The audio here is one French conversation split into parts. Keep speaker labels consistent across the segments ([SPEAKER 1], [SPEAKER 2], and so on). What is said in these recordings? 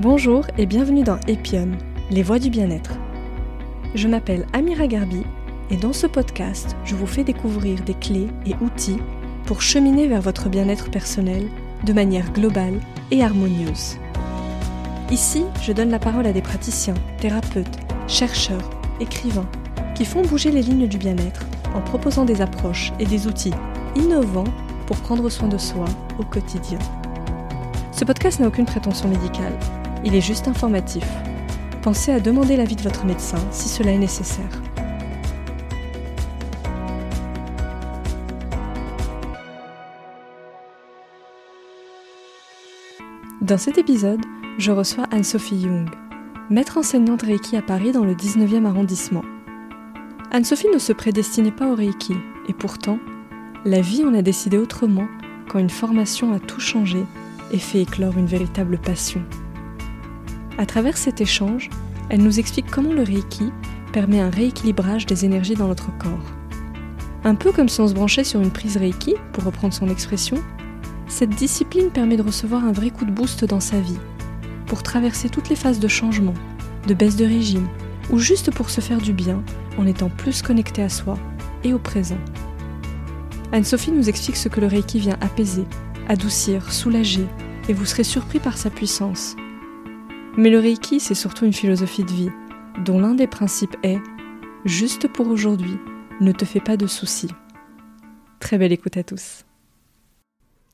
[SPEAKER 1] Bonjour et bienvenue dans Epion, les voix du bien-être. Je m'appelle Amira Garbi et dans ce podcast, je vous fais découvrir des clés et outils pour cheminer vers votre bien-être personnel de manière globale et harmonieuse. Ici, je donne la parole à des praticiens, thérapeutes, chercheurs, écrivains, qui font bouger les lignes du bien-être en proposant des approches et des outils innovants pour prendre soin de soi au quotidien. Ce podcast n'a aucune prétention médicale, il est juste informatif. Pensez à demander l'avis de votre médecin si cela est nécessaire. Dans cet épisode, je reçois Anne-Sophie Jung, maître enseignante Reiki à Paris dans le 19e arrondissement. Anne-Sophie ne se prédestinait pas au Reiki, et pourtant, la vie en a décidé autrement quand une formation a tout changé et fait éclore une véritable passion. À travers cet échange, elle nous explique comment le Reiki permet un rééquilibrage des énergies dans notre corps. Un peu comme si on se branchait sur une prise Reiki, pour reprendre son expression, cette discipline permet de recevoir un vrai coup de boost dans sa vie, pour traverser toutes les phases de changement, de baisse de régime, ou juste pour se faire du bien en étant plus connecté à soi et au présent. Anne-Sophie nous explique ce que le Reiki vient apaiser, adoucir, soulager, et vous serez surpris par sa puissance. Mais le Reiki, c'est surtout une philosophie de vie, dont l'un des principes est Juste pour aujourd'hui, ne te fais pas de soucis. Très belle écoute à tous.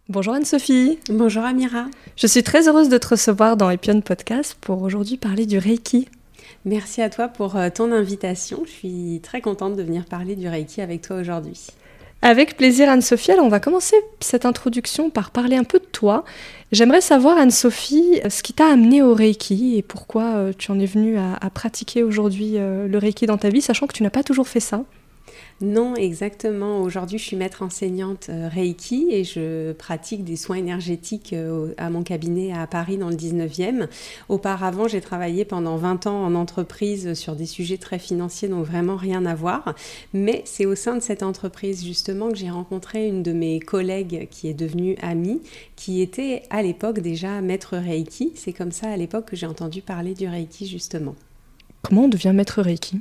[SPEAKER 1] Bonjour Anne-Sophie.
[SPEAKER 2] Bonjour Amira.
[SPEAKER 1] Je suis très heureuse de te recevoir dans Epion Podcast pour aujourd'hui parler du Reiki.
[SPEAKER 2] Merci à toi pour euh, ton invitation. Je suis très contente de venir parler du Reiki avec toi aujourd'hui.
[SPEAKER 1] Avec plaisir Anne-Sophie. Alors on va commencer cette introduction par parler un peu de toi. J'aimerais savoir Anne-Sophie ce qui t'a amené au Reiki et pourquoi euh, tu en es venue à, pratiquer aujourd'hui euh, le Reiki dans ta vie, sachant que tu n'as pas toujours fait ça.
[SPEAKER 2] Non, exactement. Aujourd'hui, je suis maître enseignante euh, Reiki et je pratique des soins énergétiques euh, à mon cabinet à Paris dans le 19e. Auparavant, j'ai travaillé pendant 20 ans en entreprise sur des sujets très financiers, donc vraiment rien à voir. Mais c'est au sein de cette entreprise justement que j'ai rencontré une de mes collègues qui est devenue amie, qui était à l'époque déjà maître Reiki. C'est comme ça à l'époque que j'ai entendu parler du Reiki justement.
[SPEAKER 1] Comment on devient maître Reiki?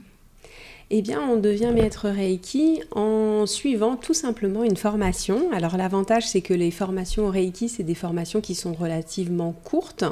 [SPEAKER 2] Eh bien, on devient maître Reiki en suivant tout simplement une formation. Alors, l'avantage, c'est que les formations au Reiki, c'est des formations qui sont relativement courtes.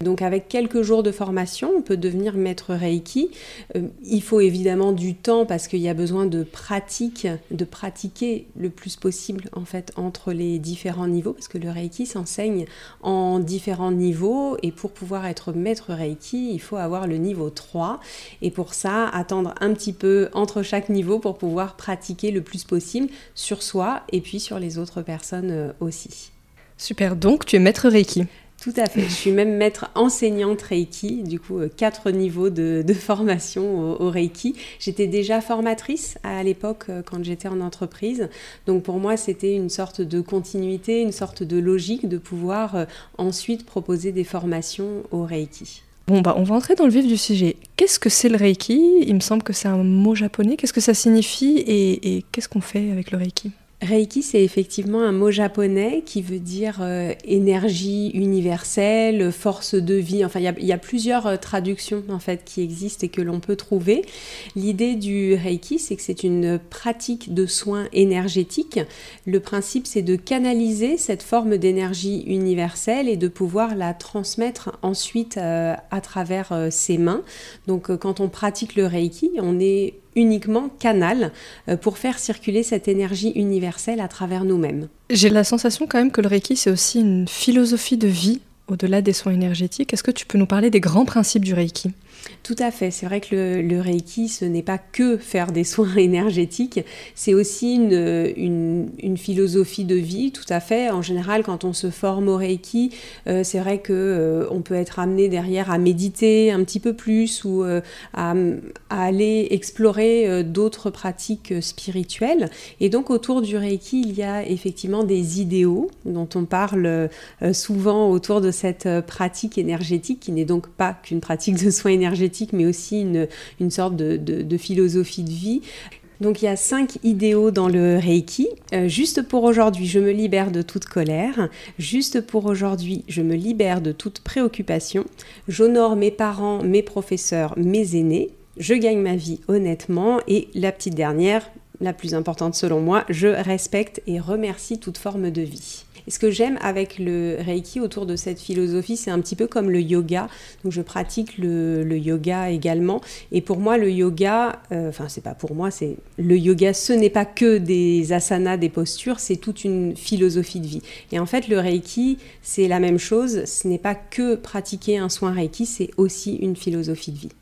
[SPEAKER 2] Donc, avec quelques jours de formation, on peut devenir maître Reiki. Euh, il faut évidemment du temps parce qu'il y a besoin de pratique, de pratiquer le plus possible, en fait, entre les différents niveaux, parce que le Reiki s'enseigne en différents niveaux. Et pour pouvoir être maître Reiki, il faut avoir le niveau 3. Et pour ça, attendre un petit peu entre chaque niveau pour pouvoir pratiquer le plus possible sur soi et puis sur les autres personnes euh, aussi.
[SPEAKER 1] Super, donc tu es maître Reiki
[SPEAKER 2] tout à fait. Je suis même maître enseignante Reiki, du coup, euh, quatre niveaux de, formation au, Reiki. J'étais déjà formatrice à l'époque euh, quand j'étais en entreprise. Donc pour moi, c'était une sorte de continuité, une sorte de logique de pouvoir ensuite proposer des formations au Reiki.
[SPEAKER 1] Bon, bah, on va entrer dans le vif du sujet. Qu'est-ce que c'est le Reiki? Il me semble que c'est un mot japonais. Qu'est-ce que ça signifie? Et qu'est-ce qu'on fait avec le Reiki?
[SPEAKER 2] Reiki, c'est effectivement un mot japonais qui veut dire euh, énergie universelle, force de vie. Enfin, il y, a plusieurs euh, traductions en fait qui existent et que l'on peut trouver. L'idée du Reiki, c'est que c'est une pratique de soins énergétiques. Le principe, c'est de canaliser cette forme d'énergie universelle et de pouvoir la transmettre ensuite euh, à travers ses mains. Donc, quand on pratique le Reiki, on est uniquement canal euh, pour faire circuler cette énergie universelle à travers nous-mêmes.
[SPEAKER 1] J'ai la sensation quand même que le Reiki, c'est aussi une philosophie de vie au-delà des soins énergétiques. Est-ce que tu peux nous parler des grands principes du Reiki?
[SPEAKER 2] Tout à fait. C'est vrai que le, Reiki, ce n'est pas que faire des soins énergétiques, c'est aussi une, une, philosophie de vie, tout à fait. En général, quand on se forme au Reiki, euh, c'est vrai que euh, on peut être amené derrière à méditer un petit peu plus ou euh, à, aller explorer d'autres pratiques spirituelles. Et donc, autour du Reiki, il y a effectivement des idéaux dont on parle souvent autour de cette pratique énergétique, qui n'est donc pas qu'une pratique de soins énergétiques mais aussi une, sorte de, philosophie de vie. Donc il y a cinq idéaux dans le Reiki. euh, juste pour aujourd'hui, je me libère de toute colère. Juste pour aujourd'hui, je me libère de toute préoccupation. J'honore mes parents, mes professeurs, mes aînés. Je gagne ma vie honnêtement. Et la petite dernière, la plus importante selon moi, je respecte et remercie toute forme de vie. Ce que j'aime avec le Reiki autour de cette philosophie, c'est un petit peu comme le yoga. Donc je pratique le, yoga également. Et pour moi, le yoga, euh, c'est pas pour moi, c'est le yoga, ce n'est pas que des asanas, des postures, c'est toute une philosophie de vie. Et en fait, le Reiki, c'est la même chose. Ce n'est pas que pratiquer un soin Reiki, c'est aussi une philosophie de vie.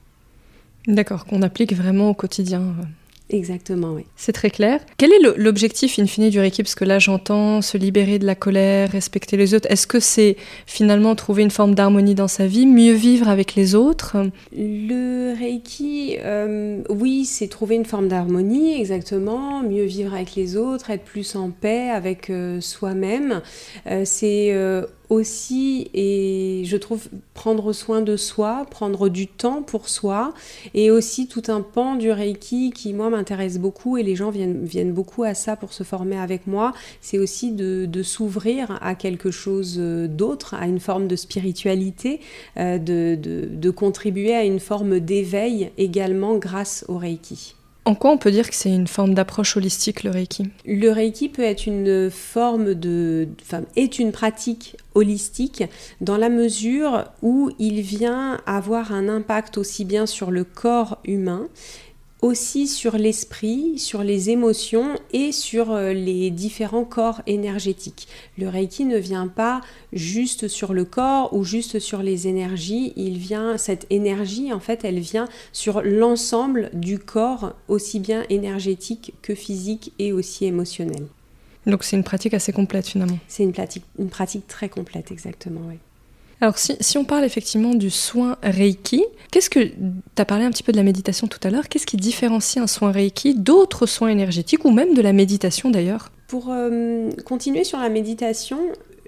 [SPEAKER 1] D'accord, qu'on applique vraiment au quotidien.
[SPEAKER 2] Exactement, oui.
[SPEAKER 1] C'est très clair. Quel est l'objectif in fine du Reiki Parce que là, j'entends se libérer de la colère, respecter les autres. Est-ce que c'est finalement trouver une forme d'harmonie dans sa vie, mieux vivre avec les autres?
[SPEAKER 2] Le Reiki, euh, oui, c'est trouver une forme d'harmonie, exactement. Mieux vivre avec les autres, être plus en paix avec euh, soi-même. Euh, c'est aussi, et je trouve prendre soin de soi, prendre du temps pour soi, et aussi tout un pan du Reiki qui, moi, m'intéresse beaucoup, et les gens viennent, viennent beaucoup à ça pour se former avec moi, c'est aussi de, s'ouvrir à quelque chose d'autre, à une forme de spiritualité, euh, de, de contribuer à une forme d'éveil également grâce au Reiki.
[SPEAKER 1] En quoi on peut dire que c'est une forme d'approche holistique, le Reiki?
[SPEAKER 2] Le Reiki peut être une forme de. Est une pratique holistique dans la mesure où il vient avoir un impact aussi bien sur le corps humain aussi sur l'esprit, sur les émotions et sur euh, les différents corps énergétiques. Le Reiki ne vient pas juste sur le corps ou juste sur les énergies, il vient cette énergie en fait, elle vient sur l'ensemble du corps aussi bien énergétique que physique et aussi émotionnel.
[SPEAKER 1] Donc c'est une pratique assez complète finalement.
[SPEAKER 2] C'est une pratique, une pratique très complète exactement, oui.
[SPEAKER 1] Alors si, on parle effectivement du soin Reiki, qu'est-ce que tu as parlé un petit peu de la méditation tout à l'heure, qu'est-ce qui différencie un soin Reiki d'autres soins énergétiques ou même de la méditation d'ailleurs?
[SPEAKER 2] Pour euh, continuer sur la méditation,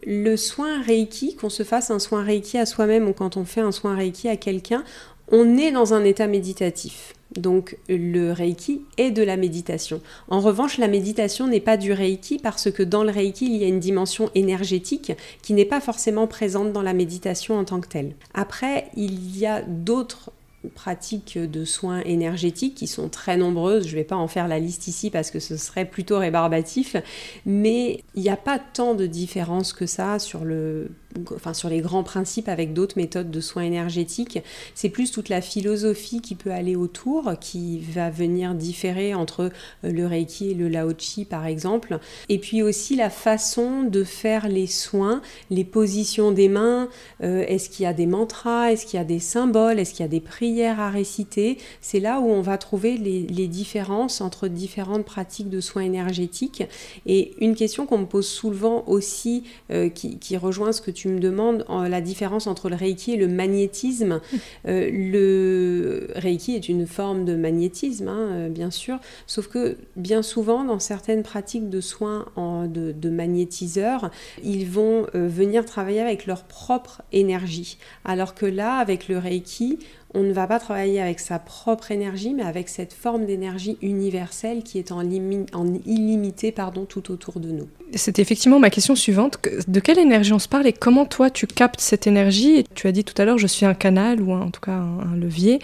[SPEAKER 2] le soin Reiki, qu'on se fasse un soin Reiki à soi-même ou quand on fait un soin Reiki à quelqu'un, on est dans un état méditatif. Donc le Reiki est de la méditation. En revanche, la méditation n'est pas du Reiki parce que dans le Reiki, il y a une dimension énergétique qui n'est pas forcément présente dans la méditation en tant que telle. Après, il y a d'autres pratiques de soins énergétiques qui sont très nombreuses. Je ne vais pas en faire la liste ici parce que ce serait plutôt rébarbatif, mais il n'y a pas tant de différence que ça sur le enfin sur les grands principes avec d'autres méthodes de soins énergétiques. C'est plus toute la philosophie qui peut aller autour, qui va venir différer entre euh, le Reiki et le Lao-Chi par exemple. Et puis aussi la façon de faire les soins, les positions des mains. Euh, est-ce qu'il y a des mantras Est-ce qu'il y a des symboles Est-ce qu'il y a des prières à réciter C'est là où on va trouver les, différences entre différentes pratiques de soins énergétiques. Et une question qu'on me pose souvent aussi, euh, qui rejoint ce que tu tu me demandes la différence entre le Reiki et le magnétisme. Euh, le Reiki est une forme de magnétisme, hein, euh, bien sûr, sauf que bien souvent, dans certaines pratiques de soins en, de, magnétiseurs, ils vont euh, venir travailler avec leur propre énergie. Alors que là, avec le Reiki, on ne va pas travailler avec sa propre énergie, mais avec cette forme d'énergie universelle qui est en, illimité pardon, tout autour de nous.
[SPEAKER 1] C'est effectivement ma question suivante. De quelle énergie on se parle et comment toi tu captes cette énergie? Tu as dit tout à l'heure, je suis un canal ou en tout cas un levier.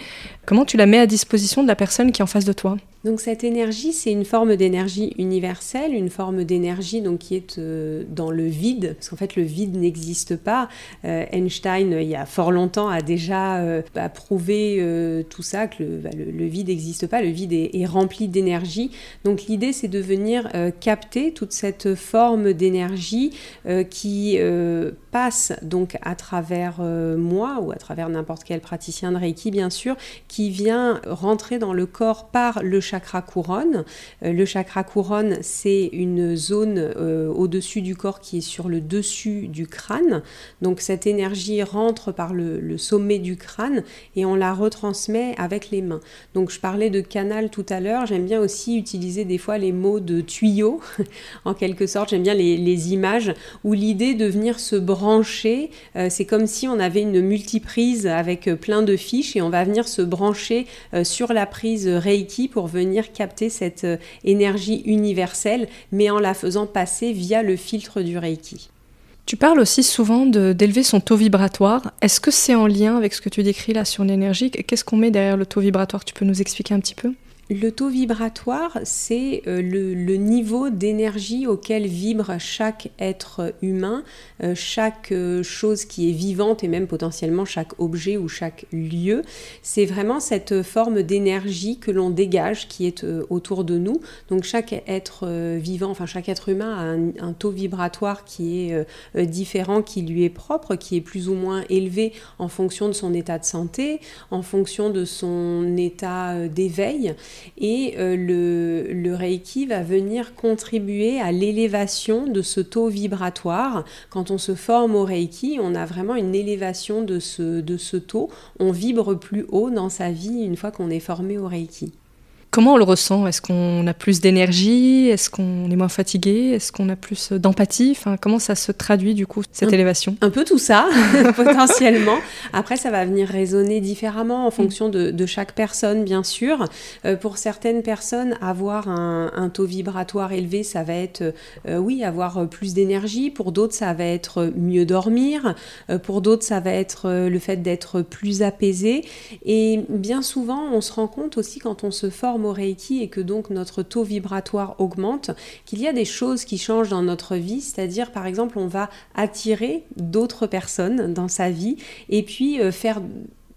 [SPEAKER 1] Comment tu la mets à disposition de la personne qui est en face de toi?
[SPEAKER 2] Donc cette énergie, c'est une forme d'énergie universelle, une forme d'énergie donc qui est euh, dans le vide, parce qu'en fait le vide n'existe pas. Euh, Einstein, il y a fort longtemps, a déjà euh, prouvé tout ça, que le, bah, vide n'existe pas, le vide est, est rempli d'énergie. Donc l'idée, c'est de venir capter toute cette forme d'énergie qui passe donc à travers moi ou à travers n'importe quel praticien de Reiki, bien sûr, qui vient rentrer dans le corps par le chakra couronne. Euh, le chakra couronne, c'est une zone euh, au-dessus du corps qui est sur le dessus du crâne. Donc cette énergie rentre par le, sommet du crâne et on la retransmet avec les mains. Donc je parlais de canal tout à l'heure, j'aime bien aussi utiliser des fois les mots de tuyau, en quelque sorte, j'aime bien les, images où l'idée de venir se brancher, euh, c'est comme si on avait une multiprise avec plein de fiches et on va venir se brancher sur la prise Reiki pour venir venir capter cette énergie universelle, mais en la faisant passer via le filtre du Reiki.
[SPEAKER 1] Tu parles aussi souvent d'élever son taux vibratoire. Est-ce que c'est en lien avec ce que tu décris là sur l'énergie? Qu'est-ce qu'on met derrière le taux vibratoire? Tu peux nous expliquer un petit peu?
[SPEAKER 2] Le taux vibratoire, c'est euh, le, niveau d'énergie auquel vibre chaque être humain, euh, chaque euh, chose qui est vivante et même potentiellement chaque objet ou chaque lieu. C'est vraiment cette forme d'énergie que l'on dégage qui est autour de nous. Donc chaque être vivant, enfin chaque être humain a un, taux vibratoire qui est différent, qui lui est propre, qui est plus ou moins élevé en fonction de son état de santé, en fonction de son état d'éveil. Et euh, le, Reiki va venir contribuer à l'élévation de ce taux vibratoire. Quand on se forme au Reiki, on a vraiment une élévation de ce, de ce taux. On vibre plus haut dans sa vie une fois qu'on est formé au Reiki.
[SPEAKER 1] Comment on le ressent? Est-ce qu'on a plus d'énergie? Est-ce qu'on est moins fatigué? Est-ce qu'on a plus d'empathie? Enfin, Comment ça se traduit du coup, cette élévation?
[SPEAKER 2] Un peu tout ça, potentiellement. Après, ça va venir résonner différemment en fonction de, chaque personne, bien sûr. Euh, pour certaines personnes, avoir un, taux vibratoire élevé, ça va être, euh, oui, avoir plus d'énergie. Pour d'autres, ça va être mieux dormir. Euh, pour d'autres, ça va être le fait d'être plus apaisé. Et bien souvent, on se rend compte aussi quand on se forme et que donc notre taux vibratoire augmente, qu'il y a des choses qui changent dans notre vie, c'est-à-dire par exemple on va attirer d'autres personnes dans sa vie et puis euh, faire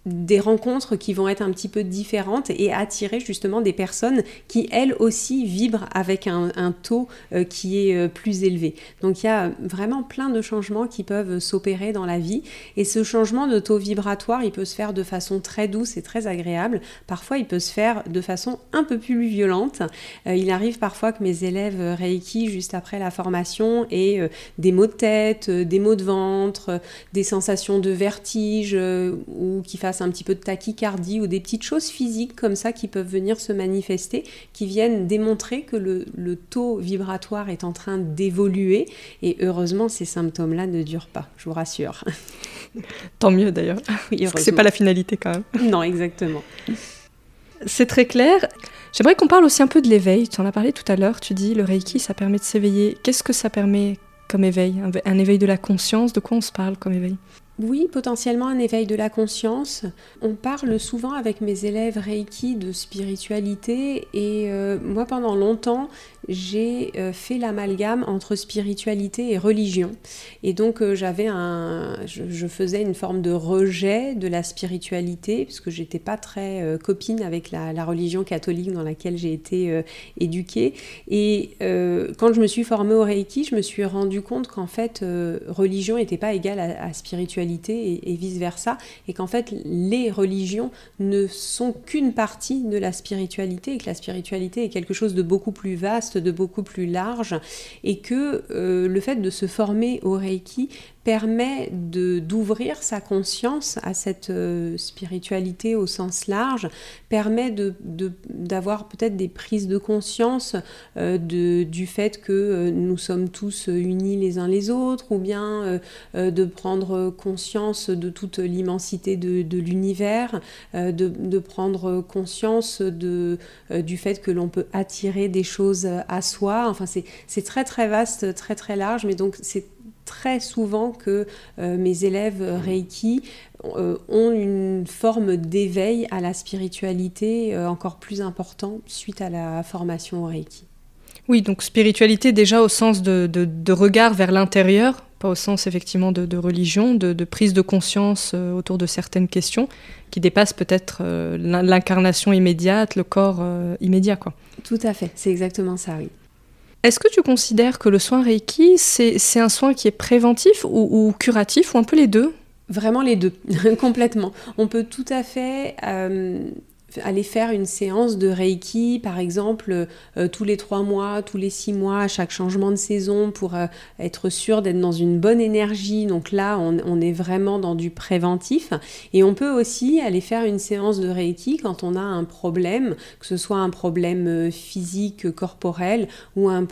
[SPEAKER 2] des rencontres qui vont être un petit peu différentes et attirer justement des personnes qui elles aussi vibrent avec un, taux euh, qui est euh, plus élevé. Donc il y a vraiment plein de changements qui peuvent s'opérer dans la vie et ce changement de taux vibratoire il peut se faire de façon très douce et très agréable. Parfois il peut se faire de façon un peu plus violente. Euh, il arrive parfois que mes élèves Reiki juste après la formation aient des maux de tête, des maux de ventre, des sensations de vertige ou qui fassent un petit peu de tachycardie ou des petites choses physiques comme ça qui peuvent venir se manifester, qui viennent démontrer que le, taux vibratoire est en train d'évoluer. Et heureusement, ces symptômes-là ne durent pas, je vous rassure.
[SPEAKER 1] Tant mieux d'ailleurs. Oui, c'est pas la finalité quand même.
[SPEAKER 2] Non, exactement.
[SPEAKER 1] C'est très clair. J'aimerais qu'on parle aussi un peu de l'éveil. Tu en as parlé tout à l'heure. Tu dis le Reiki, ça permet de s'éveiller. Qu'est-ce que ça permet comme éveil? Un éveil de la conscience? De quoi on se parle comme éveil?
[SPEAKER 2] Oui, potentiellement un éveil de la conscience. On parle souvent avec mes élèves Reiki de spiritualité et euh, moi pendant longtemps j'ai euh, fait l'amalgame entre spiritualité et religion. Et donc euh, j'avais un, je, faisais une forme de rejet de la spiritualité puisque j'étais pas très euh, copine avec la, religion catholique dans laquelle j'ai été éduquée. Et quand je me suis formée au Reiki, je me suis rendu compte qu'en fait religion n'était pas égale à, spiritualité et, et vice versa, et qu'en fait les religions ne sont qu'une partie de la spiritualité et que la spiritualité est quelque chose de beaucoup plus vaste de beaucoup plus large et que euh, le fait de se former au Reiki permet d'ouvrir sa conscience à cette euh, spiritualité au sens large, permet d'avoir de, peut-être des prises de conscience euh, de, du fait que euh, nous sommes tous unis les uns les autres, ou bien de prendre conscience de toute l'immensité de, de l'univers, de, prendre conscience de, du fait que l'on peut attirer des choses à soi. Enfin, c'est très très vaste, très très large, mais donc c'est très souvent que euh, mes élèves Reiki euh, ont une forme d'éveil à la spiritualité euh, encore plus important suite à la formation au Reiki.
[SPEAKER 1] Oui, donc spiritualité déjà au sens de, de, regard vers l'intérieur, pas au sens effectivement de, religion, de, prise de conscience autour de certaines questions qui dépassent peut-être l'incarnation immédiate, le corps immédiat. Quoi.
[SPEAKER 2] Tout à fait, c'est exactement ça, oui.
[SPEAKER 1] Est-ce que tu considères que le soin Reiki, c'est un soin qui est préventif ou, curatif, ou un peu les deux?
[SPEAKER 2] Vraiment les deux, complètement. On peut tout à fait euh, aller faire une séance de Reiki, par exemple, euh, tous les trois mois, tous les six mois, à chaque changement de saison, pour euh, être sûr d'être dans une bonne énergie. Donc là, on, est vraiment dans du préventif. Et on peut aussi aller faire une séance de Reiki quand on a un problème, que ce soit un problème euh, physique, corporel, ou un,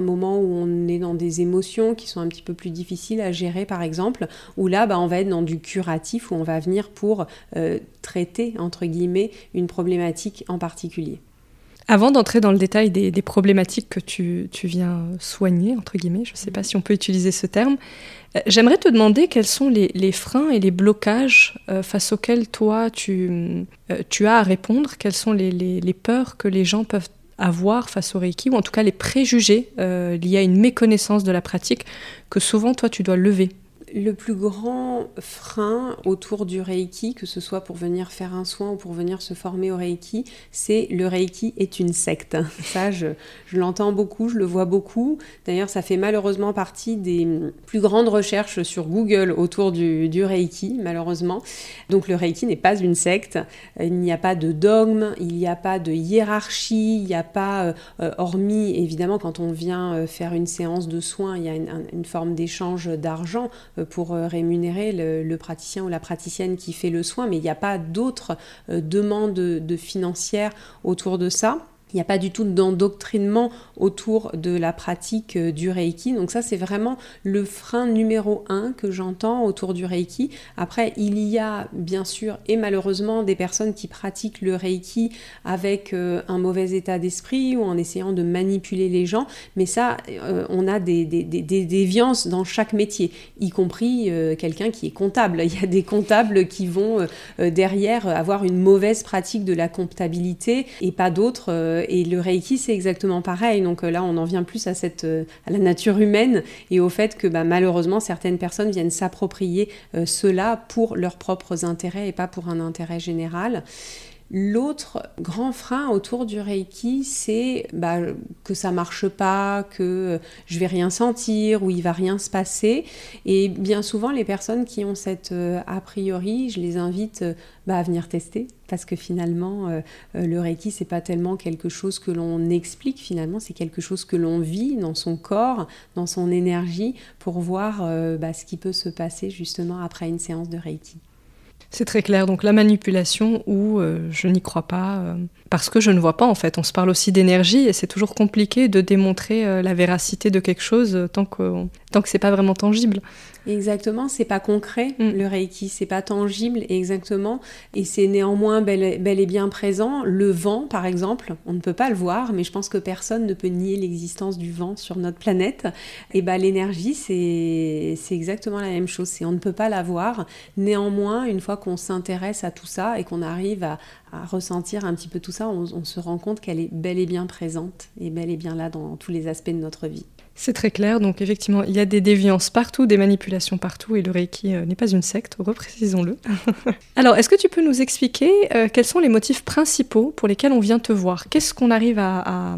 [SPEAKER 2] moment où on est dans des émotions qui sont un petit peu plus difficiles à gérer, par exemple, où là, bah, on va être dans du curatif, où on va venir pour traiter, entre guillemets, une problématique en particulier.
[SPEAKER 1] Avant d'entrer dans le détail des, problématiques que tu, viens soigner, entre guillemets, je ne sais pas si on peut utiliser ce terme, euh, j'aimerais te demander quels sont les, freins et les blocages euh, face auxquels toi tu, euh, tu, as à répondre, quelles sont les, les, peurs que les gens peuvent avoir face au Reiki, ou en tout cas les préjugés liés à une méconnaissance de la pratique que souvent toi tu dois lever?
[SPEAKER 2] Le plus grand frein autour du Reiki, que ce soit pour venir faire un soin ou pour venir se former au Reiki, c'est le Reiki est une secte. Ça, je, l'entends beaucoup, je le vois beaucoup. D'ailleurs, ça fait malheureusement partie des plus grandes recherches sur Google autour du, Reiki, malheureusement. Donc le Reiki n'est pas une secte. Il n'y a pas de dogme, il n'y a pas de hiérarchie, il n'y a pas, euh, hormis évidemment quand on vient euh, faire une séance de soins, il y a une forme d'échange d'argent euh, pour euh, rémunérer le, praticien ou la praticienne qui fait le soin, mais il n'y a pas d'autres euh, demandes de financières autour de ça. Il n'y a pas du tout d'endoctrinement autour de la pratique euh, du Reiki. Donc ça, c'est vraiment le frein numéro un que j'entends autour du Reiki. Après, il y a bien sûr et malheureusement des personnes qui pratiquent le Reiki avec euh, un mauvais état d'esprit ou en essayant de manipuler les gens. Mais ça, euh, on a des, des, déviances dans chaque métier, y compris quelqu'un qui est comptable. Il y a des comptables qui vont derrière avoir une mauvaise pratique de la comptabilité et pas d'autres et le Reiki, c'est exactement pareil. Donc euh, là, on en vient plus à, cette, euh, à la nature humaine et au fait que bah, malheureusement, certaines personnes viennent s'approprier cela pour leurs propres intérêts et pas pour un intérêt général. L'autre grand frein autour du Reiki, c'est bah, que ça marche pas, que je vais rien sentir ou il va rien se passer. Et bien souvent, les personnes qui ont cette a priori, je les invite bah, à venir tester parce que finalement, euh, euh, le Reiki, c'est pas tellement quelque chose que l'on explique, finalement, c'est quelque chose que l'on vit dans son corps, dans son énergie, pour voir euh, bah, ce qui peut se passer justement après une séance de Reiki.
[SPEAKER 1] C'est très clair. Donc la manipulation où je n'y crois pas parce que je ne vois pas en fait. On se parle aussi d'énergie et c'est toujours compliqué de démontrer la véracité de quelque chose tant que tant que c'est pas vraiment tangible.
[SPEAKER 2] Exactement, c'est pas concret mm. le Reiki, c'est pas tangible exactement, et c'est néanmoins bel, et bien présent. Le vent, par exemple, on ne peut pas le voir, mais je pense que personne ne peut nier l'existence du vent sur notre planète. Et ben l'énergie, c'est exactement la même chose. C'est on ne peut pas la voir. Néanmoins, une fois qu'on s'intéresse à tout ça et qu'on arrive à, ressentir un petit peu tout ça, on se rend compte qu'elle est bel et bien présente et bel et bien là dans tous les aspects de notre vie.
[SPEAKER 1] C'est très clair, donc effectivement, il y a des déviances partout, des manipulations partout, et le Reiki euh, n'est pas une secte, reprécisons-le. Alors, est-ce que tu peux nous expliquer euh, quels sont les motifs principaux pour lesquels on vient te voir? Qu'est-ce qu'on arrive à,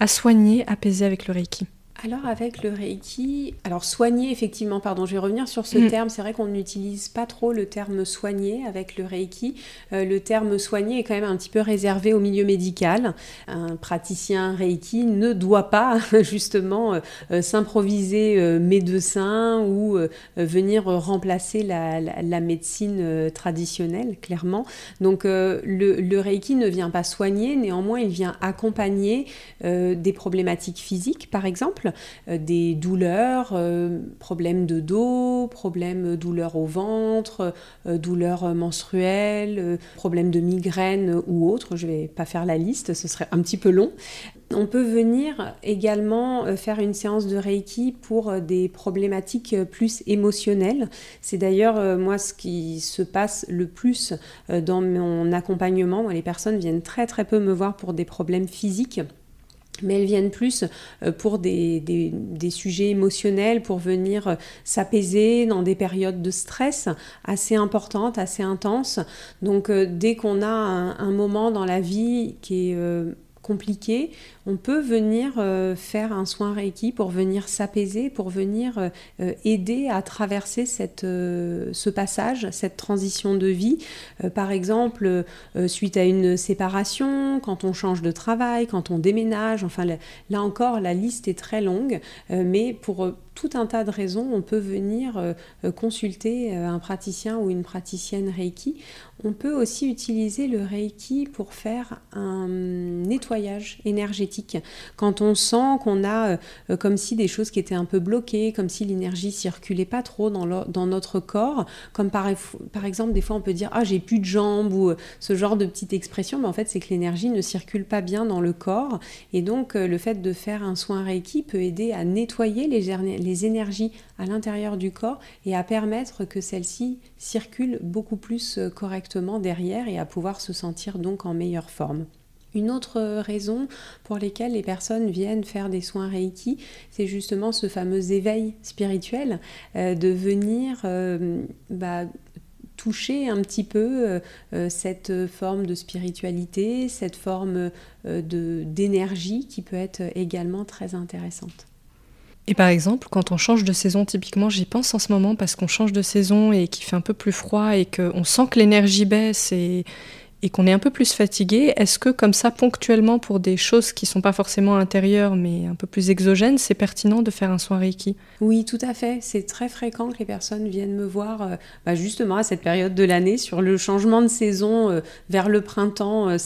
[SPEAKER 1] à soigner, apaiser avec le Reiki?
[SPEAKER 2] Alors avec le Reiki, alors soigner effectivement, pardon, je vais revenir sur ce mm. terme, c'est vrai qu'on n'utilise pas trop le terme soigner avec le Reiki. Euh, le terme soigner est quand même un petit peu réservé au milieu médical. Un praticien Reiki ne doit pas justement euh, euh, s'improviser médecin ou venir remplacer la, la, médecine traditionnelle, clairement. Donc le, le, Reiki ne vient pas soigner, néanmoins il vient accompagner des problématiques physiques par exemple euh, des douleurs, euh, problèmes de dos, problèmes douleurs au ventre, euh, douleurs menstruelles, problèmes de migraine ou autres. Je ne vais pas faire la liste, ce serait un petit peu long. On peut venir également faire une séance de Reiki pour des problématiques plus émotionnelles. C'est d'ailleurs moi ce qui se passe le plus dans mon accompagnement. Les personnes viennent très très peu me voir pour des problèmes physiques mais elles viennent plus euh, pour des, des, sujets émotionnels, pour venir euh, s'apaiser dans des périodes de stress assez importantes, assez intenses. Donc euh, dès qu'on a un, moment dans la vie qui est compliqué, on peut venir euh, faire un soin Reiki pour venir s'apaiser, pour venir euh, euh, aider à traverser cette, ce passage, cette transition de vie. par exemple, suite à une séparation, quand on change de travail, quand on déménage, enfin là encore, la liste est très longue, mais pour tout un tas de raisons, on peut venir consulter un praticien ou une praticienne Reiki. On peut aussi utiliser le Reiki pour faire un nettoyage énergétique. Quand on sent qu'on a comme si des choses qui étaient un peu bloquées, comme si l'énergie circulait pas trop dans, dans notre corps, comme par, par, exemple des fois on peut dire ah j'ai plus de jambes ou ce genre de petite expression, mais en fait c'est que l'énergie ne circule pas bien dans le corps et donc le fait de faire un soin Reiki peut aider à nettoyer les, les énergies à l'intérieur du corps et à permettre que celles-ci circulent beaucoup plus correctement derrière et à pouvoir se sentir donc en meilleure forme. Une autre raison pour lesquelles les personnes viennent faire des soins Reiki, c'est justement ce fameux éveil spirituel, euh, de venir euh, bah, toucher un petit peu euh, cette forme de spiritualité, cette forme d'énergie qui peut être également très intéressante.
[SPEAKER 1] Et par exemple, quand on change de saison, typiquement, j'y pense en ce moment parce qu'on change de saison et qu'il fait un peu plus froid et qu'on sent que l'énergie baisse et, et qu'on est un peu plus fatigué, est-ce que comme ça, ponctuellement, pour des choses qui ne sont pas forcément intérieures, mais un peu plus exogènes, c'est pertinent de faire un soin Reiki?
[SPEAKER 2] Oui, tout à fait. C'est très fréquent que les personnes viennent me voir euh, bah, justement à cette période de l'année sur le changement de saison euh, vers le printemps. Euh,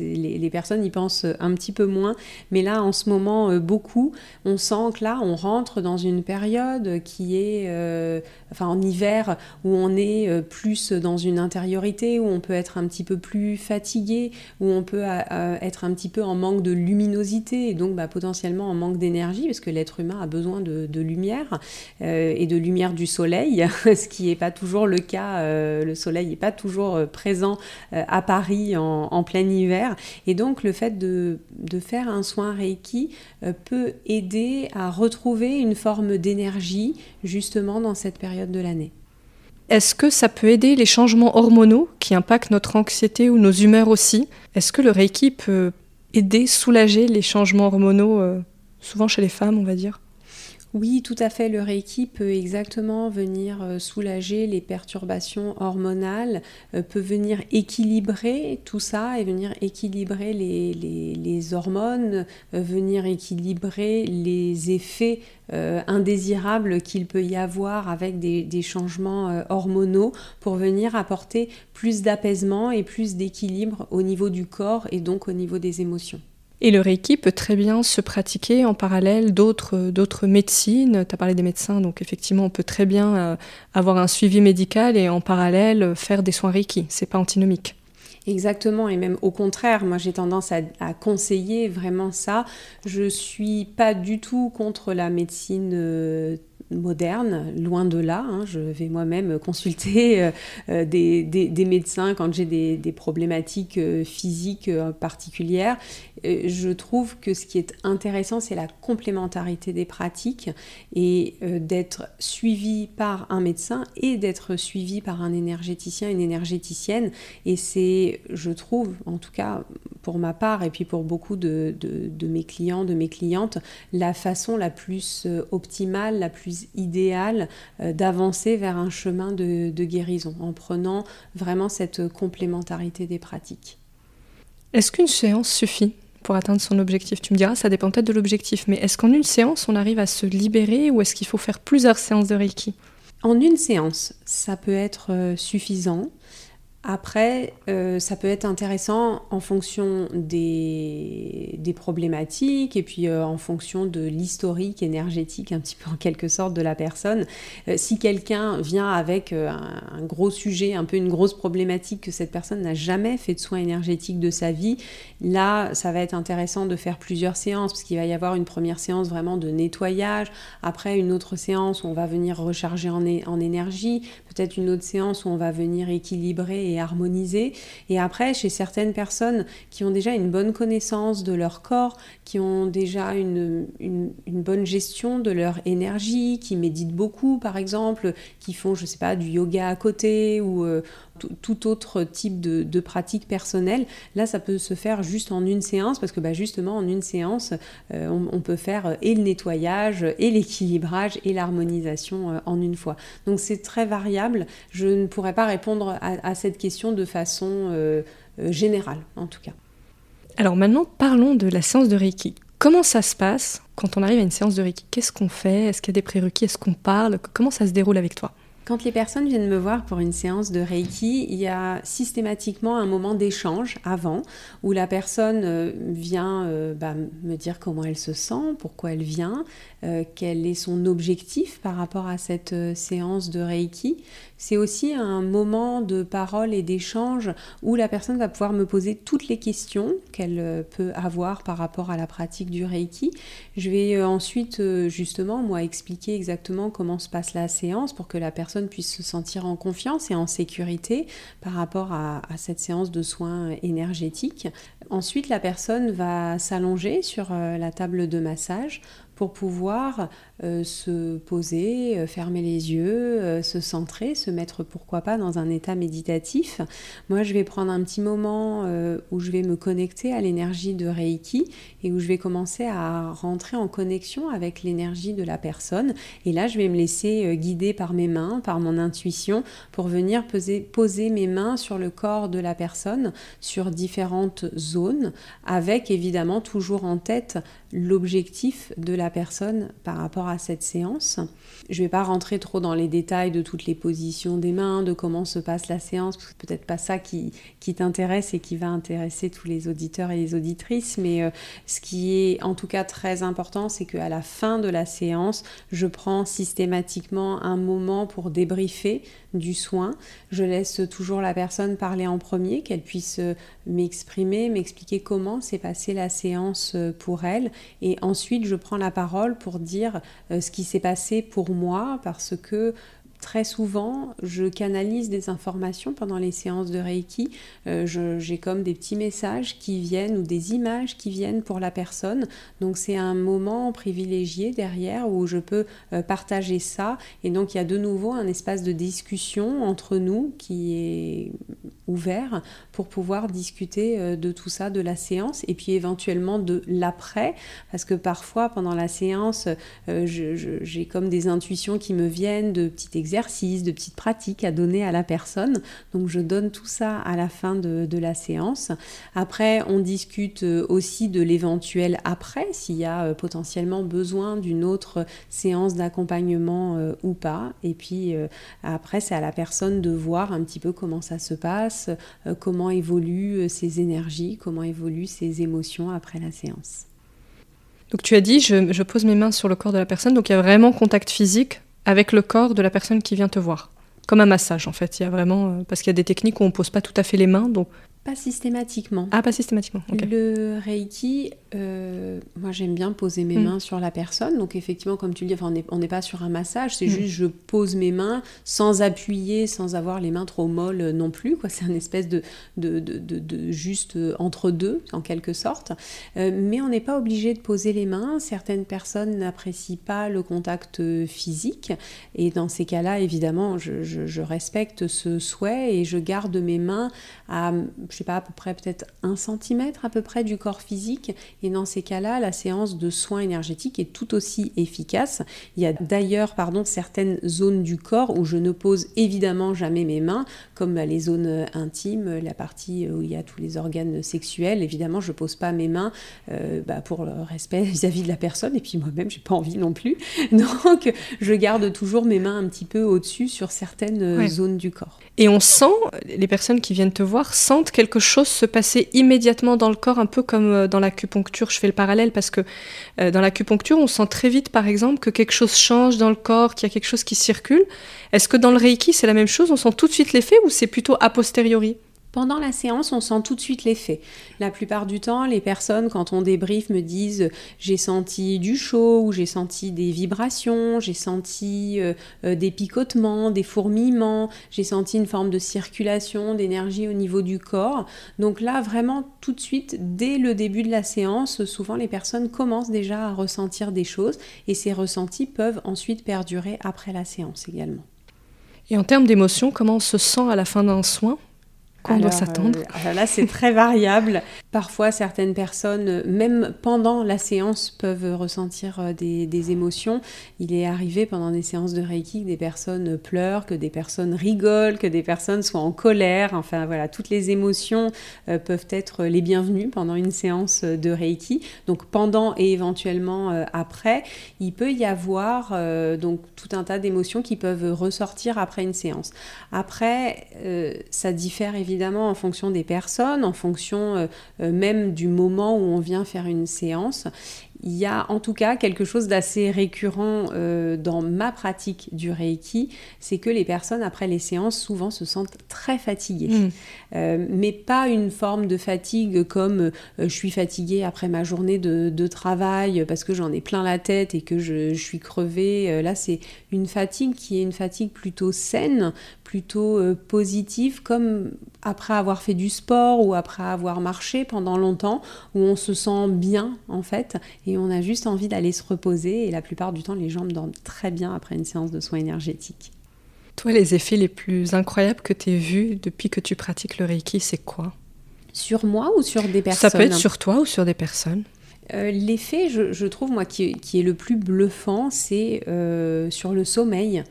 [SPEAKER 2] les, les, personnes y pensent un petit peu moins, mais là, en ce moment, beaucoup. On sent que là, on rentre dans une période qui est, enfin, en hiver, où on est plus dans une intériorité, où on peut être un petit peu plus plus fatigué, où on peut euh, euh, être un petit peu en manque de luminosité et donc bah, potentiellement en manque d'énergie, parce que l'être humain a besoin de, lumière euh, et de lumière du soleil, ce qui n'est pas toujours le cas. le soleil n'est pas toujours présent à Paris en, plein hiver. Et donc le fait de, de faire un soin Reiki peut aider à retrouver une forme d'énergie justement dans cette période de l'année.
[SPEAKER 1] Est-ce que ça peut aider les changements hormonaux qui impactent notre anxiété ou nos humeurs aussi? Est-ce que le Reiki peut aider, soulager les changements hormonaux, euh, souvent chez les femmes, on va dire?
[SPEAKER 2] Oui, tout à fait. Le Reiki peut exactement venir euh, soulager les perturbations hormonales, euh, peut venir équilibrer tout ça et venir équilibrer les, hormones, euh, venir équilibrer les effets indésirables qu'il peut y avoir avec des changements hormonaux pour venir apporter plus d'apaisement et plus d'équilibre au niveau du corps et donc au niveau des émotions.
[SPEAKER 1] Et le Reiki peut très bien se pratiquer en parallèle d'autres, d'autres médecines. Tu as parlé des médecins, donc effectivement, on peut très bien euh, avoir un suivi médical et en parallèle euh, faire des soins Reiki. C'est pas antinomique.
[SPEAKER 2] Exactement, et même au contraire, moi j'ai tendance à, conseiller vraiment ça. Je suis pas du tout contre la médecine euh, moderne, loin de là. Hein. Je vais moi-même consulter euh, euh, des, médecins quand j'ai des, problématiques euh, physiques particulières. Je trouve que ce qui est intéressant, c'est la complémentarité des pratiques et d'être suivi par un médecin et d'être suivi par un énergéticien, une énergéticienne. Et c'est, je trouve, en tout cas pour ma part et puis pour beaucoup de, de mes clients, de mes clientes, la façon la plus optimale, la plus idéal euh, d'avancer vers un chemin de, guérison en prenant vraiment cette complémentarité des pratiques.
[SPEAKER 1] Est-ce qu'une séance suffit pour atteindre son objectif? Tu me diras, ça dépend peut-être de l'objectif, mais est-ce qu'en une séance, on arrive à se libérer ou est-ce qu'il faut faire plusieurs séances de Reiki?
[SPEAKER 2] En une séance, ça peut être euh, suffisant. Après, euh, ça peut être intéressant en fonction des, problématiques et puis euh, en fonction de l'historique énergétique, un petit peu en quelque sorte, de la personne. Euh, si quelqu'un vient avec un, gros sujet, un peu une grosse problématique, que cette personne n'a jamais fait de soins énergétiques de sa vie, là, ça va être intéressant de faire plusieurs séances, parce qu'il va y avoir une première séance vraiment de nettoyage, après une autre séance où on va venir recharger en, en énergie, peut-être une autre séance où on va venir équilibrer et harmoniser. Et après, chez certaines personnes qui ont déjà une bonne connaissance de leur corps, qui ont déjà une, une, bonne gestion de leur énergie, qui méditent beaucoup par exemple, qui font, je sais pas, du yoga à côté ou euh, tout autre type de, pratique personnelle, là ça peut se faire juste en une séance parce que bah, justement en une séance euh, on, peut faire et le nettoyage et l'équilibrage et l'harmonisation euh, en une fois. Donc c'est très variable. Je ne pourrais pas répondre à, cette question de façon euh, générale en tout cas.
[SPEAKER 1] Alors maintenant parlons de la séance de Reiki. Comment ça se passe quand on arrive à une séance de Reiki? Qu'est-ce qu'on fait? Est-ce qu'il y a des prérequis? Est-ce qu'on parle? Comment ça se déroule avec toi?
[SPEAKER 2] Quand les personnes viennent me voir pour une séance de Reiki, il y a systématiquement un moment d'échange avant où la personne euh, vient euh, bah, me dire comment elle se sent, pourquoi elle vient, euh, quel est son objectif par rapport à cette séance de Reiki. C'est aussi un moment de parole et d'échange où la personne va pouvoir me poser toutes les questions qu'elle peut avoir par rapport à la pratique du Reiki. Je vais ensuite justement moi expliquer exactement comment se passe la séance pour que la personne puisse se sentir en confiance et en sécurité par rapport à, cette séance de soins énergétiques. Ensuite, la personne va s'allonger sur euh, la table de massage pour pouvoir euh, se poser, euh, fermer les yeux, euh, se centrer, se mettre pourquoi pas dans un état méditatif. Moi, je vais prendre un petit moment où je vais me connecter à l'énergie de Reiki et où je vais commencer à rentrer en connexion avec l'énergie de la personne. Et là, je vais me laisser guider par mes mains, par mon intuition, pour venir poser, mes mains sur le corps de la personne, sur différentes zones, avec évidemment toujours en tête l'objectif de la personne par rapport à cette séance. Je ne vais pas rentrer trop dans les détails de toutes les positions des mains, de comment se passe la séance, parce que peut-être pas ça qui, t'intéresse et qui va intéresser tous les auditeurs et les auditrices, mais euh, ce qui est en tout cas très important, c'est qu'à la fin de la séance, je prends systématiquement un moment pour débriefer du soin. Je laisse toujours la personne parler en premier, qu'elle puisse euh, m'exprimer, m'expliquer comment s'est passée la séance euh, pour elle. Et ensuite, je prends la parole pour dire ce qui s'est passé pour moi, parce que très souvent, je canalise des informations pendant les séances de Reiki. Euh, j'ai comme des petits messages qui viennent ou des images qui viennent pour la personne. Donc c'est un moment privilégié derrière où je peux euh, partager ça. Et donc il y a de nouveau un espace de discussion entre nous qui est ouvert pour pouvoir discuter euh, de tout ça, de la séance et puis éventuellement de l'après. Parce que parfois pendant la séance, j'ai comme des intuitions qui me viennent de petits exercices, de petites pratiques à donner à la personne. Donc je donne tout ça à la fin de, la séance. Après, on discute euh, aussi de l'éventuel après, s'il y a euh, potentiellement besoin d'une autre séance d'accompagnement euh, ou pas. Et puis après, c'est à la personne de voir un petit peu comment ça se passe, comment évoluent ses énergies, comment évoluent ses émotions après la séance.
[SPEAKER 1] Donc tu as dit, je, je, pose mes mains sur le corps de la personne, donc il y a vraiment contact physique avec le corps de la personne qui vient te voir. Comme un massage en fait, il y a vraiment euh, parce qu'il y a des techniques où on pose pas tout à fait les mains, donc
[SPEAKER 2] pas systématiquement.
[SPEAKER 1] Ah, pas systématiquement.
[SPEAKER 2] Le Reiki, euh, moi j'aime bien poser mes mm. mains sur la personne. Donc effectivement, comme tu le dis, on n'est pas sur un massage, c'est mm. juste je pose mes mains sans appuyer, sans avoir les mains trop molles non plus. C'est un espèce de, de, de, de, juste entre deux, en quelque sorte. Euh, mais on n'est pas obligé de poser les mains. Certaines personnes n'apprécient pas le contact physique. Et dans ces cas-là, évidemment, je, je, je respecte ce souhait et je garde mes mains à je sais pas, à peu près peut-être un centimètre à peu près du corps physique. Et dans ces cas-là, la séance de soins énergétiques est tout aussi efficace. Il y a d'ailleurs, pardon, certaines zones du corps où je ne pose évidemment jamais mes mains, comme les zones intimes, la partie où il y a tous les organes sexuels. Évidemment, je pose pas mes mains euh, bah, pour le respect vis-à-vis de la personne. Et puis moi-même, j'ai pas envie non plus. Donc, je garde toujours mes mains un petit peu au-dessus sur certaines zones du corps.
[SPEAKER 1] Et on sent, les personnes qui viennent te voir sentent quelque chose se passer immédiatement dans le corps, un peu comme euh, dans l'acupuncture. Je fais le parallèle parce que euh, dans l'acupuncture, on sent très vite, par exemple, que quelque chose change dans le corps, qu'il y a quelque chose qui circule. Est-ce que dans le Reiki, c'est la même chose? On sent tout de suite l'effet ou c'est plutôt a posteriori?
[SPEAKER 2] Pendant la séance, on sent tout de suite l'effet. La plupart du temps, les personnes, quand on débrief, me disent j'ai senti du chaud ou j'ai senti des vibrations, j'ai senti euh, euh, des picotements, des fourmillements, j'ai senti une forme de circulation d'énergie au niveau du corps. Donc là, vraiment, tout de suite, dès le début de la séance, souvent les personnes commencent déjà à ressentir des choses et ces ressentis peuvent ensuite perdurer après la séance également.
[SPEAKER 1] Et en termes d'émotion, comment on se sent à la fin d'un soin? Quoi on doit s'attendre
[SPEAKER 2] euh, Là, c'est très variable. Parfois, certaines personnes, même pendant la séance, peuvent ressentir euh, des, émotions. Il est arrivé pendant des séances de Reiki que des personnes pleurent, que des personnes rigolent, que des personnes soient en colère. Enfin, voilà, toutes les émotions euh, peuvent être les bienvenues pendant une séance de Reiki. Donc, pendant et éventuellement après, il peut y avoir donc tout un tas d'émotions qui peuvent ressortir après une séance. Après, ça diffère évidemment en fonction des personnes, en fonction euh, euh, même du moment où on vient faire une séance. Il y a en tout cas quelque chose d'assez récurrent euh, dans ma pratique du Reiki, c'est que les personnes après les séances souvent se sentent très fatiguées. Mm. Euh, mais pas une forme de fatigue comme euh, je suis fatiguée après ma journée de, travail parce que j'en ai plein la tête et que je, je suis crevée. là, c'est une fatigue qui est une fatigue plutôt saine, plutôt positive, comme après avoir fait du sport ou après avoir marché pendant longtemps, où on se sent bien en fait et on a juste envie d'aller se reposer et la plupart du temps les jambes dorment très bien après une séance de soins énergétiques.
[SPEAKER 1] Toi, les effets les plus incroyables que tu aies vus depuis que tu pratiques le Reiki, c'est quoi?
[SPEAKER 2] Sur moi ou sur des personnes
[SPEAKER 1] Ça peut être sur toi ou sur des personnes?
[SPEAKER 2] Euh, L'effet, je, trouve, moi, qui, est le plus bluffant, c'est euh, sur le sommeil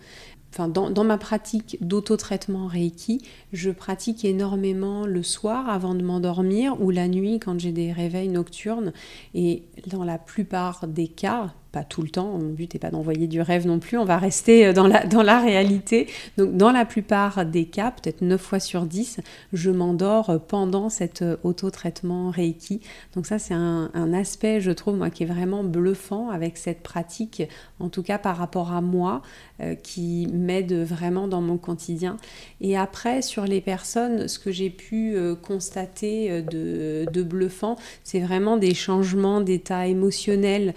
[SPEAKER 2] dans, ma pratique d'auto-traitement Reiki, je pratique énormément le soir avant de m'endormir ou la nuit quand j'ai des réveils nocturnes. Et dans la plupart des cas, pas tout le temps, mon but n'est pas d'envoyer du rêve non plus, on va rester euh, dans la, dans la réalité. Donc dans la plupart des cas, peut-être 9 fois sur 10, je m'endors pendant cet euh, auto-traitement Reiki. Donc ça c'est un, aspect, je trouve, moi, qui est vraiment bluffant avec cette pratique, en tout cas par rapport à moi, euh, qui m'aide vraiment dans mon quotidien. Et après, sur les personnes, ce que j'ai pu constater de, de bluffant, c'est vraiment des changements d'état émotionnel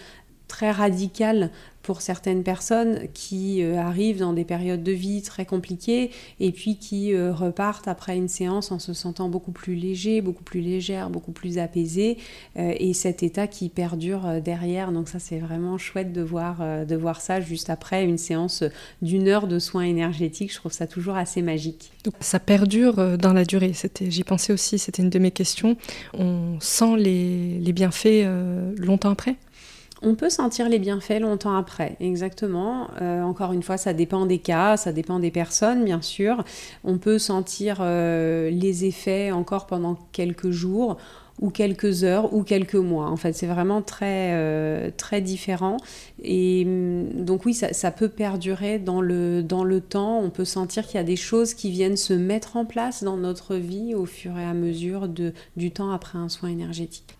[SPEAKER 2] très radical pour certaines personnes qui euh, arrivent dans des périodes de vie très compliquées et puis qui euh, repartent après une séance en se sentant beaucoup plus léger, beaucoup plus légère, beaucoup plus apaisé euh, et cet état qui perdure derrière. Donc ça c'est vraiment chouette de voir, de voir ça juste après une séance d'une heure de soins énergétiques. Je trouve ça toujours assez magique.
[SPEAKER 1] Ça perdure dans la durée. J'y pensais aussi, c'était une de mes questions. On sent les, les bienfaits longtemps après?
[SPEAKER 2] On peut sentir les bienfaits longtemps après, exactement. Euh, encore une fois, ça dépend des cas, ça dépend des personnes, bien sûr. On peut sentir euh, les effets encore pendant quelques jours ou quelques heures ou quelques mois. En fait, c'est vraiment très, euh, très différent. Et mm, donc oui, ça, peut perdurer dans le, temps. On peut sentir qu'il y a des choses qui viennent se mettre en place dans notre vie au fur et à mesure du temps après un soin énergétique.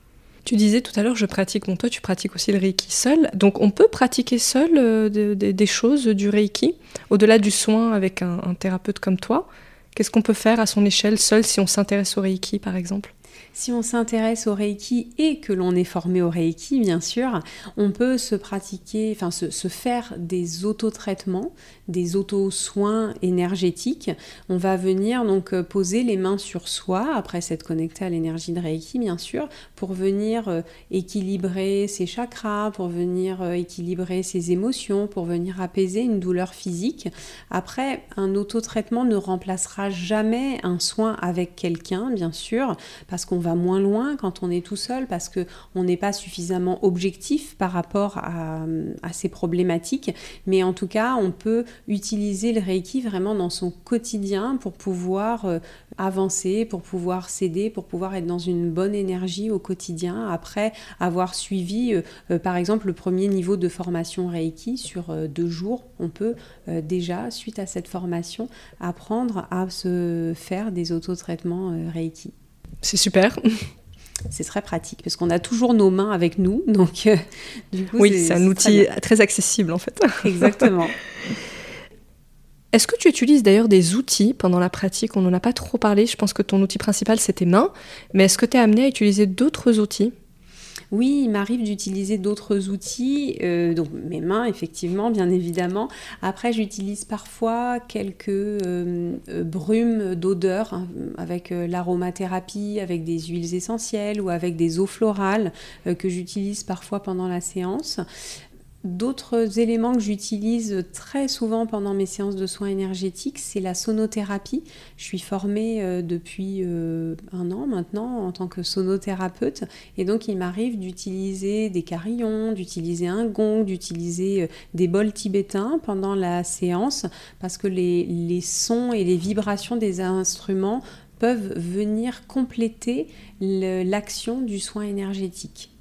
[SPEAKER 1] Tu disais tout à l'heure, je pratique, bon toi tu pratiques aussi le Reiki seul, donc on peut pratiquer seul euh, des choses du Reiki, au-delà du soin avec un thérapeute comme toi. Qu'est-ce qu'on peut faire à son échelle seul si on s'intéresse au Reiki par exemple?
[SPEAKER 2] Si on s'intéresse au Reiki et que l'on est formé au Reiki, bien sûr, on peut se pratiquer, enfin se, faire des autotraitements, des auto-soins énergétiques. On va venir donc euh, poser les mains sur soi, après s'être connecté à l'énergie de Reiki, bien sûr, pour venir euh, équilibrer ses chakras, pour venir euh, équilibrer ses émotions, pour venir apaiser une douleur physique. Après, un autotraitement ne remplacera jamais un soin avec quelqu'un, bien sûr, parce qu'on va moins loin quand on est tout seul parce que on n'est pas suffisamment objectif par rapport à, ces problématiques. Mais en tout cas, on peut utiliser le Reiki vraiment dans son quotidien pour pouvoir euh, avancer, pour pouvoir s'aider, pour pouvoir être dans une bonne énergie au quotidien après avoir suivi, euh, euh, par exemple, le premier niveau de formation Reiki sur deux jours. On peut déjà, suite à cette formation, apprendre à se faire des autotraitements Reiki.
[SPEAKER 1] C'est super.
[SPEAKER 2] C'est très pratique parce qu'on a toujours nos mains avec nous, donc euh,
[SPEAKER 1] du coup, oui, c'est un outil très, accessible en fait.
[SPEAKER 2] Exactement.
[SPEAKER 1] Est-ce que tu utilises d'ailleurs des outils pendant la pratique? On n'en a pas trop parlé. Je pense que ton outil principal c'est tes mains, mais est-ce que tu es amené à utiliser d'autres outils?
[SPEAKER 2] Oui, il m'arrive d'utiliser d'autres outils, euh, donc mes mains effectivement, bien évidemment. Après, j'utilise parfois quelques euh, euh, brumes d'odeur hein, avec l'aromathérapie, avec des huiles essentielles ou avec des eaux florales que j'utilise parfois pendant la séance. D'autres éléments que j'utilise très souvent pendant mes séances de soins énergétiques, c'est la sonothérapie. Je suis formée euh, depuis euh, un an maintenant en tant que sonothérapeute et donc il m'arrive d'utiliser des carillons, d'utiliser un gong, d'utiliser euh, des bols tibétains pendant la séance parce que les, les sons et les vibrations des instruments peuvent venir compléter l'action du soin énergétique.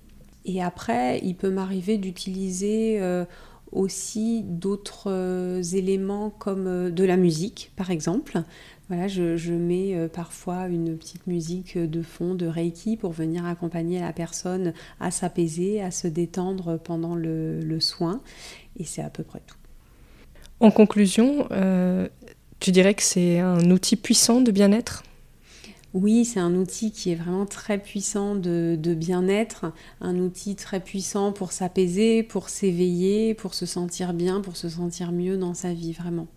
[SPEAKER 2] Et après, il peut m'arriver d'utiliser euh, aussi d'autres euh, éléments comme euh, de la musique, par exemple. Voilà, je, mets parfois une petite musique de fond de Reiki pour venir accompagner la personne à s'apaiser, à se détendre pendant le, soin. Et c'est à peu près tout.
[SPEAKER 1] En conclusion, tu dirais que c'est un outil puissant de bien-être?
[SPEAKER 2] Oui, c'est un outil qui est vraiment très puissant de, bien-être, un outil très puissant pour s'apaiser, pour s'éveiller, pour se sentir bien, pour se sentir mieux dans sa vie, vraiment.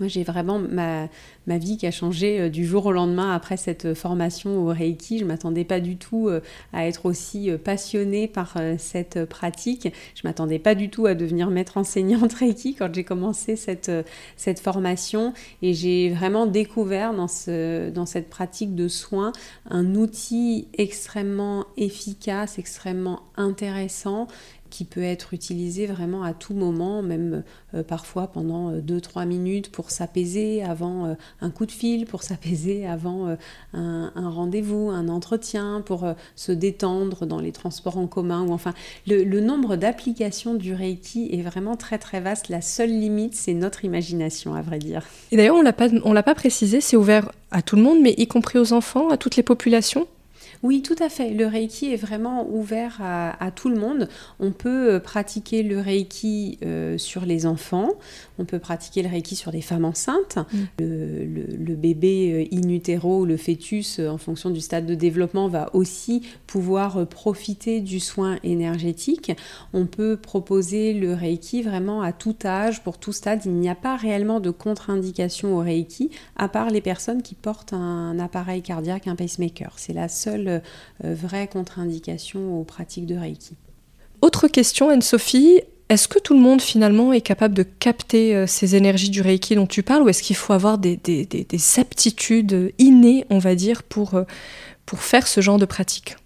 [SPEAKER 2] Moi, j'ai vraiment ma, ma, vie qui a changé euh, du jour au lendemain après cette formation au Reiki. Je ne m'attendais pas du tout euh, à être aussi euh, passionnée par cette pratique. Je ne m'attendais pas du tout à devenir maître enseignante Reiki quand j'ai commencé cette, cette formation. Et j'ai vraiment découvert dans, ce, dans cette pratique de soins un outil extrêmement efficace, extrêmement intéressant qui peut être utilisé vraiment à tout moment, même euh, parfois pendant 2-3 euh, minutes pour s'apaiser avant euh, un coup de fil, pour s'apaiser avant un, rendez-vous, un entretien, pour se détendre dans les transports en commun. Ou enfin, le, nombre d'applications du Reiki est vraiment très très vaste. La seule limite, c'est notre imagination, à vrai dire.
[SPEAKER 1] Et d'ailleurs, on ne l'a pas précisé, c'est ouvert à tout le monde, mais y compris aux enfants, à toutes les populations?
[SPEAKER 2] Oui, tout à fait. Le Reiki est vraiment ouvert à, tout le monde. On peut euh, pratiquer le Reiki euh, sur les enfants, on peut pratiquer le Reiki sur des femmes enceintes. Mm. Le, bébé euh, in utero, le fœtus, en fonction du stade de développement, va aussi pouvoir profiter du soin énergétique. On peut proposer le Reiki vraiment à tout âge, pour tout stade. Il n'y a pas réellement de contre-indication au Reiki, à part les personnes qui portent un appareil cardiaque, un pacemaker. C'est la seule euh, vraie contre-indication aux pratiques de Reiki.
[SPEAKER 1] Autre question, Anne-Sophie. Est-ce que tout le monde finalement est capable de capter euh, ces énergies du Reiki dont tu parles ou est-ce qu'il faut avoir des, des, aptitudes innées, on va dire, pour, euh, pour faire ce genre de pratique?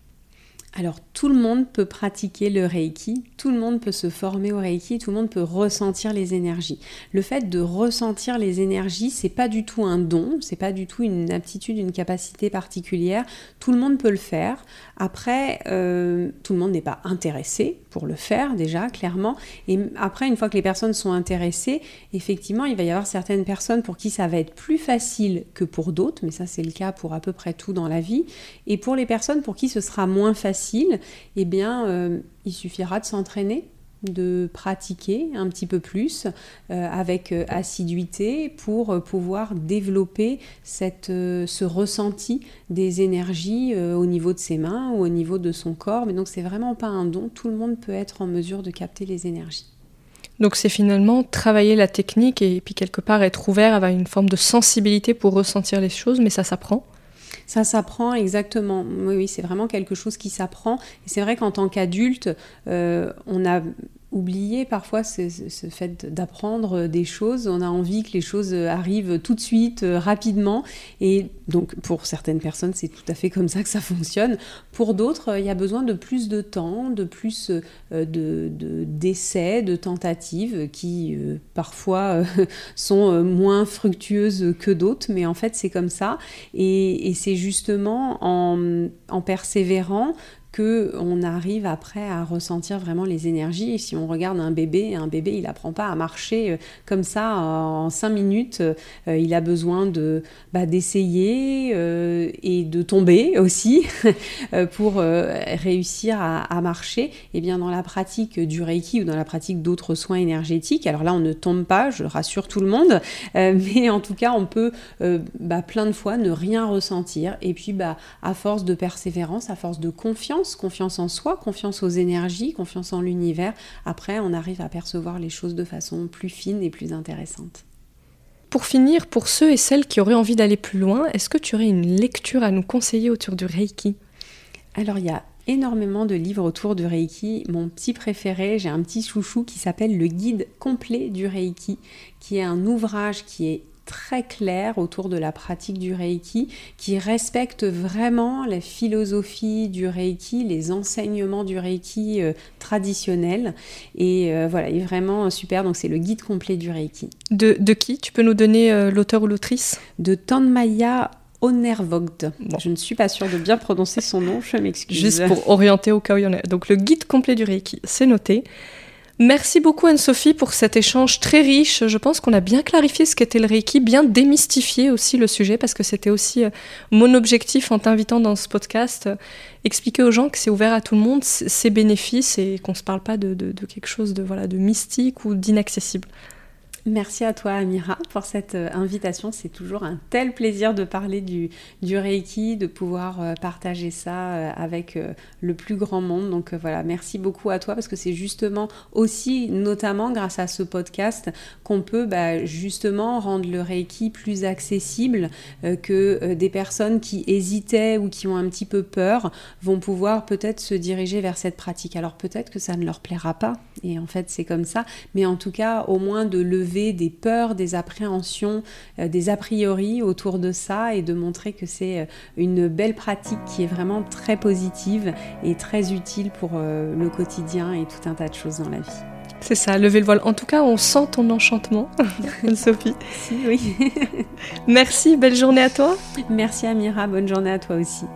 [SPEAKER 2] Alors tout le monde peut pratiquer le Reiki, tout le monde peut se former au Reiki, tout le monde peut ressentir les énergies. Le fait de ressentir les énergies, c'est pas du tout un don, c'est pas du tout une aptitude, une capacité particulière. Tout le monde peut le faire. Après, euh, tout le monde n'est pas intéressé pour le faire déjà, clairement. Et après, une fois que les personnes sont intéressées, effectivement, il va y avoir certaines personnes pour qui ça va être plus facile que pour d'autres, mais ça c'est le cas pour à peu près tout dans la vie. Et pour les personnes pour qui ce sera moins facile, eh bien, euh, il suffira de s'entraîner de pratiquer un petit peu plus euh, avec euh, assiduité pour pouvoir développer cette, ce ressenti des énergies au niveau de ses mains ou au niveau de son corps. Mais donc c'est vraiment pas un don, tout le monde peut être en mesure de capter les énergies.
[SPEAKER 1] Donc c'est finalement travailler la technique et puis quelque part être ouvert, avoir une forme de sensibilité pour ressentir les choses, mais ça s'apprend.
[SPEAKER 2] Ça s'apprend exactement. Oui, oui c'est vraiment quelque chose qui s'apprend. Et c'est vrai qu'en tant qu'adulte, euh, on a oublier parfois ce, fait d'apprendre des choses. On a envie que les choses arrivent tout de suite, euh, rapidement. Et donc pour certaines personnes, c'est tout à fait comme ça que ça fonctionne. Pour d'autres, il y a besoin de plus de temps, de plus euh, de d'essais, de, tentatives qui euh, parfois sont moins fructueuses que d'autres. Mais en fait, c'est comme ça. Et, c'est justement en, en persévérant on arrive après à ressentir vraiment les énergies. Si on regarde un bébé, un bébé, il apprend pas à marcher euh, comme ça en cinq minutes. Euh, il a besoin de bah, d'essayer euh, et de tomber aussi pour réussir à, marcher. Et eh bien dans la pratique du Reiki ou dans la pratique d'autres soins énergétiques, alors là on ne tombe pas, je rassure tout le monde, mais en tout cas on peut bah, plein de fois ne rien ressentir. Et puis bah, à force de persévérance, à force de confiance, confiance, en soi, confiance aux énergies, confiance en l'univers. Après, on arrive à percevoir les choses de façon plus fine et plus intéressante.
[SPEAKER 1] Pour finir, pour ceux et celles qui auraient envie d'aller plus loin, est-ce que tu aurais une lecture à nous conseiller autour du Reiki?
[SPEAKER 2] Alors, il y a énormément de livres autour du Reiki. Mon petit préféré, j'ai un petit chouchou qui s'appelle Le guide complet du Reiki, qui est un ouvrage qui est très clair autour de la pratique du Reiki, qui respecte vraiment la philosophie du Reiki, les enseignements du Reiki euh, traditionnels. Et euh, voilà, il est vraiment super. Donc c'est le guide complet du Reiki.
[SPEAKER 1] De, qui? Tu peux nous donner euh, l'auteur ou l'autrice?
[SPEAKER 2] De Tanmaya Onervogt. Je ne suis pas sûre de bien prononcer son nom, je m'excuse.
[SPEAKER 1] Juste pour orienter au cas où il y en a. Donc le guide complet du Reiki, c'est noté. Merci beaucoup Anne-Sophie pour cet échange très riche. Je pense qu'on a bien clarifié ce qu'était le Reiki, bien démystifié aussi le sujet parce que c'était aussi euh, mon objectif en t'invitant dans ce podcast, euh, expliquer aux gens que c'est ouvert à tout le monde, ses bénéfices et qu'on ne se parle pas de, de, quelque chose de, voilà, de mystique ou d'inaccessible.
[SPEAKER 2] Merci à toi Amira pour cette euh, invitation. C'est toujours un tel plaisir de parler du, du Reiki, de pouvoir euh, partager ça euh, avec le plus grand monde. Donc voilà, merci beaucoup à toi parce que c'est justement aussi, notamment grâce à ce podcast, qu'on peut bah, justement rendre le Reiki plus accessible, que des personnes qui hésitaient ou qui ont un petit peu peur vont pouvoir peut-être se diriger vers cette pratique. Alors peut-être que ça ne leur plaira pas et en fait c'est comme ça, mais en tout cas au moins de lever des peurs, des appréhensions, euh, des a priori autour de ça et de montrer que c'est euh, une belle pratique qui est vraiment très positive et très utile pour euh, le quotidien et tout un tas de choses dans la vie.
[SPEAKER 1] C'est ça, lever le voile. En tout cas, on sent ton enchantement, Sophie.
[SPEAKER 2] Si, oui.
[SPEAKER 1] Merci, belle journée à toi.
[SPEAKER 2] Merci Amira, bonne journée à toi aussi.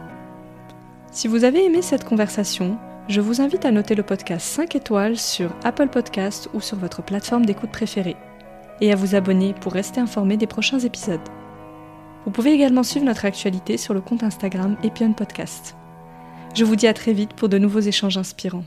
[SPEAKER 1] Si vous avez aimé cette conversation, je vous invite à noter le podcast 5 étoiles sur Apple Podcast ou sur votre plateforme d'écoute préférée et à vous abonner pour rester informé des prochains épisodes. Vous pouvez également suivre notre actualité sur le compte Instagram Epion Podcast. Je vous dis à très vite pour de nouveaux échanges inspirants.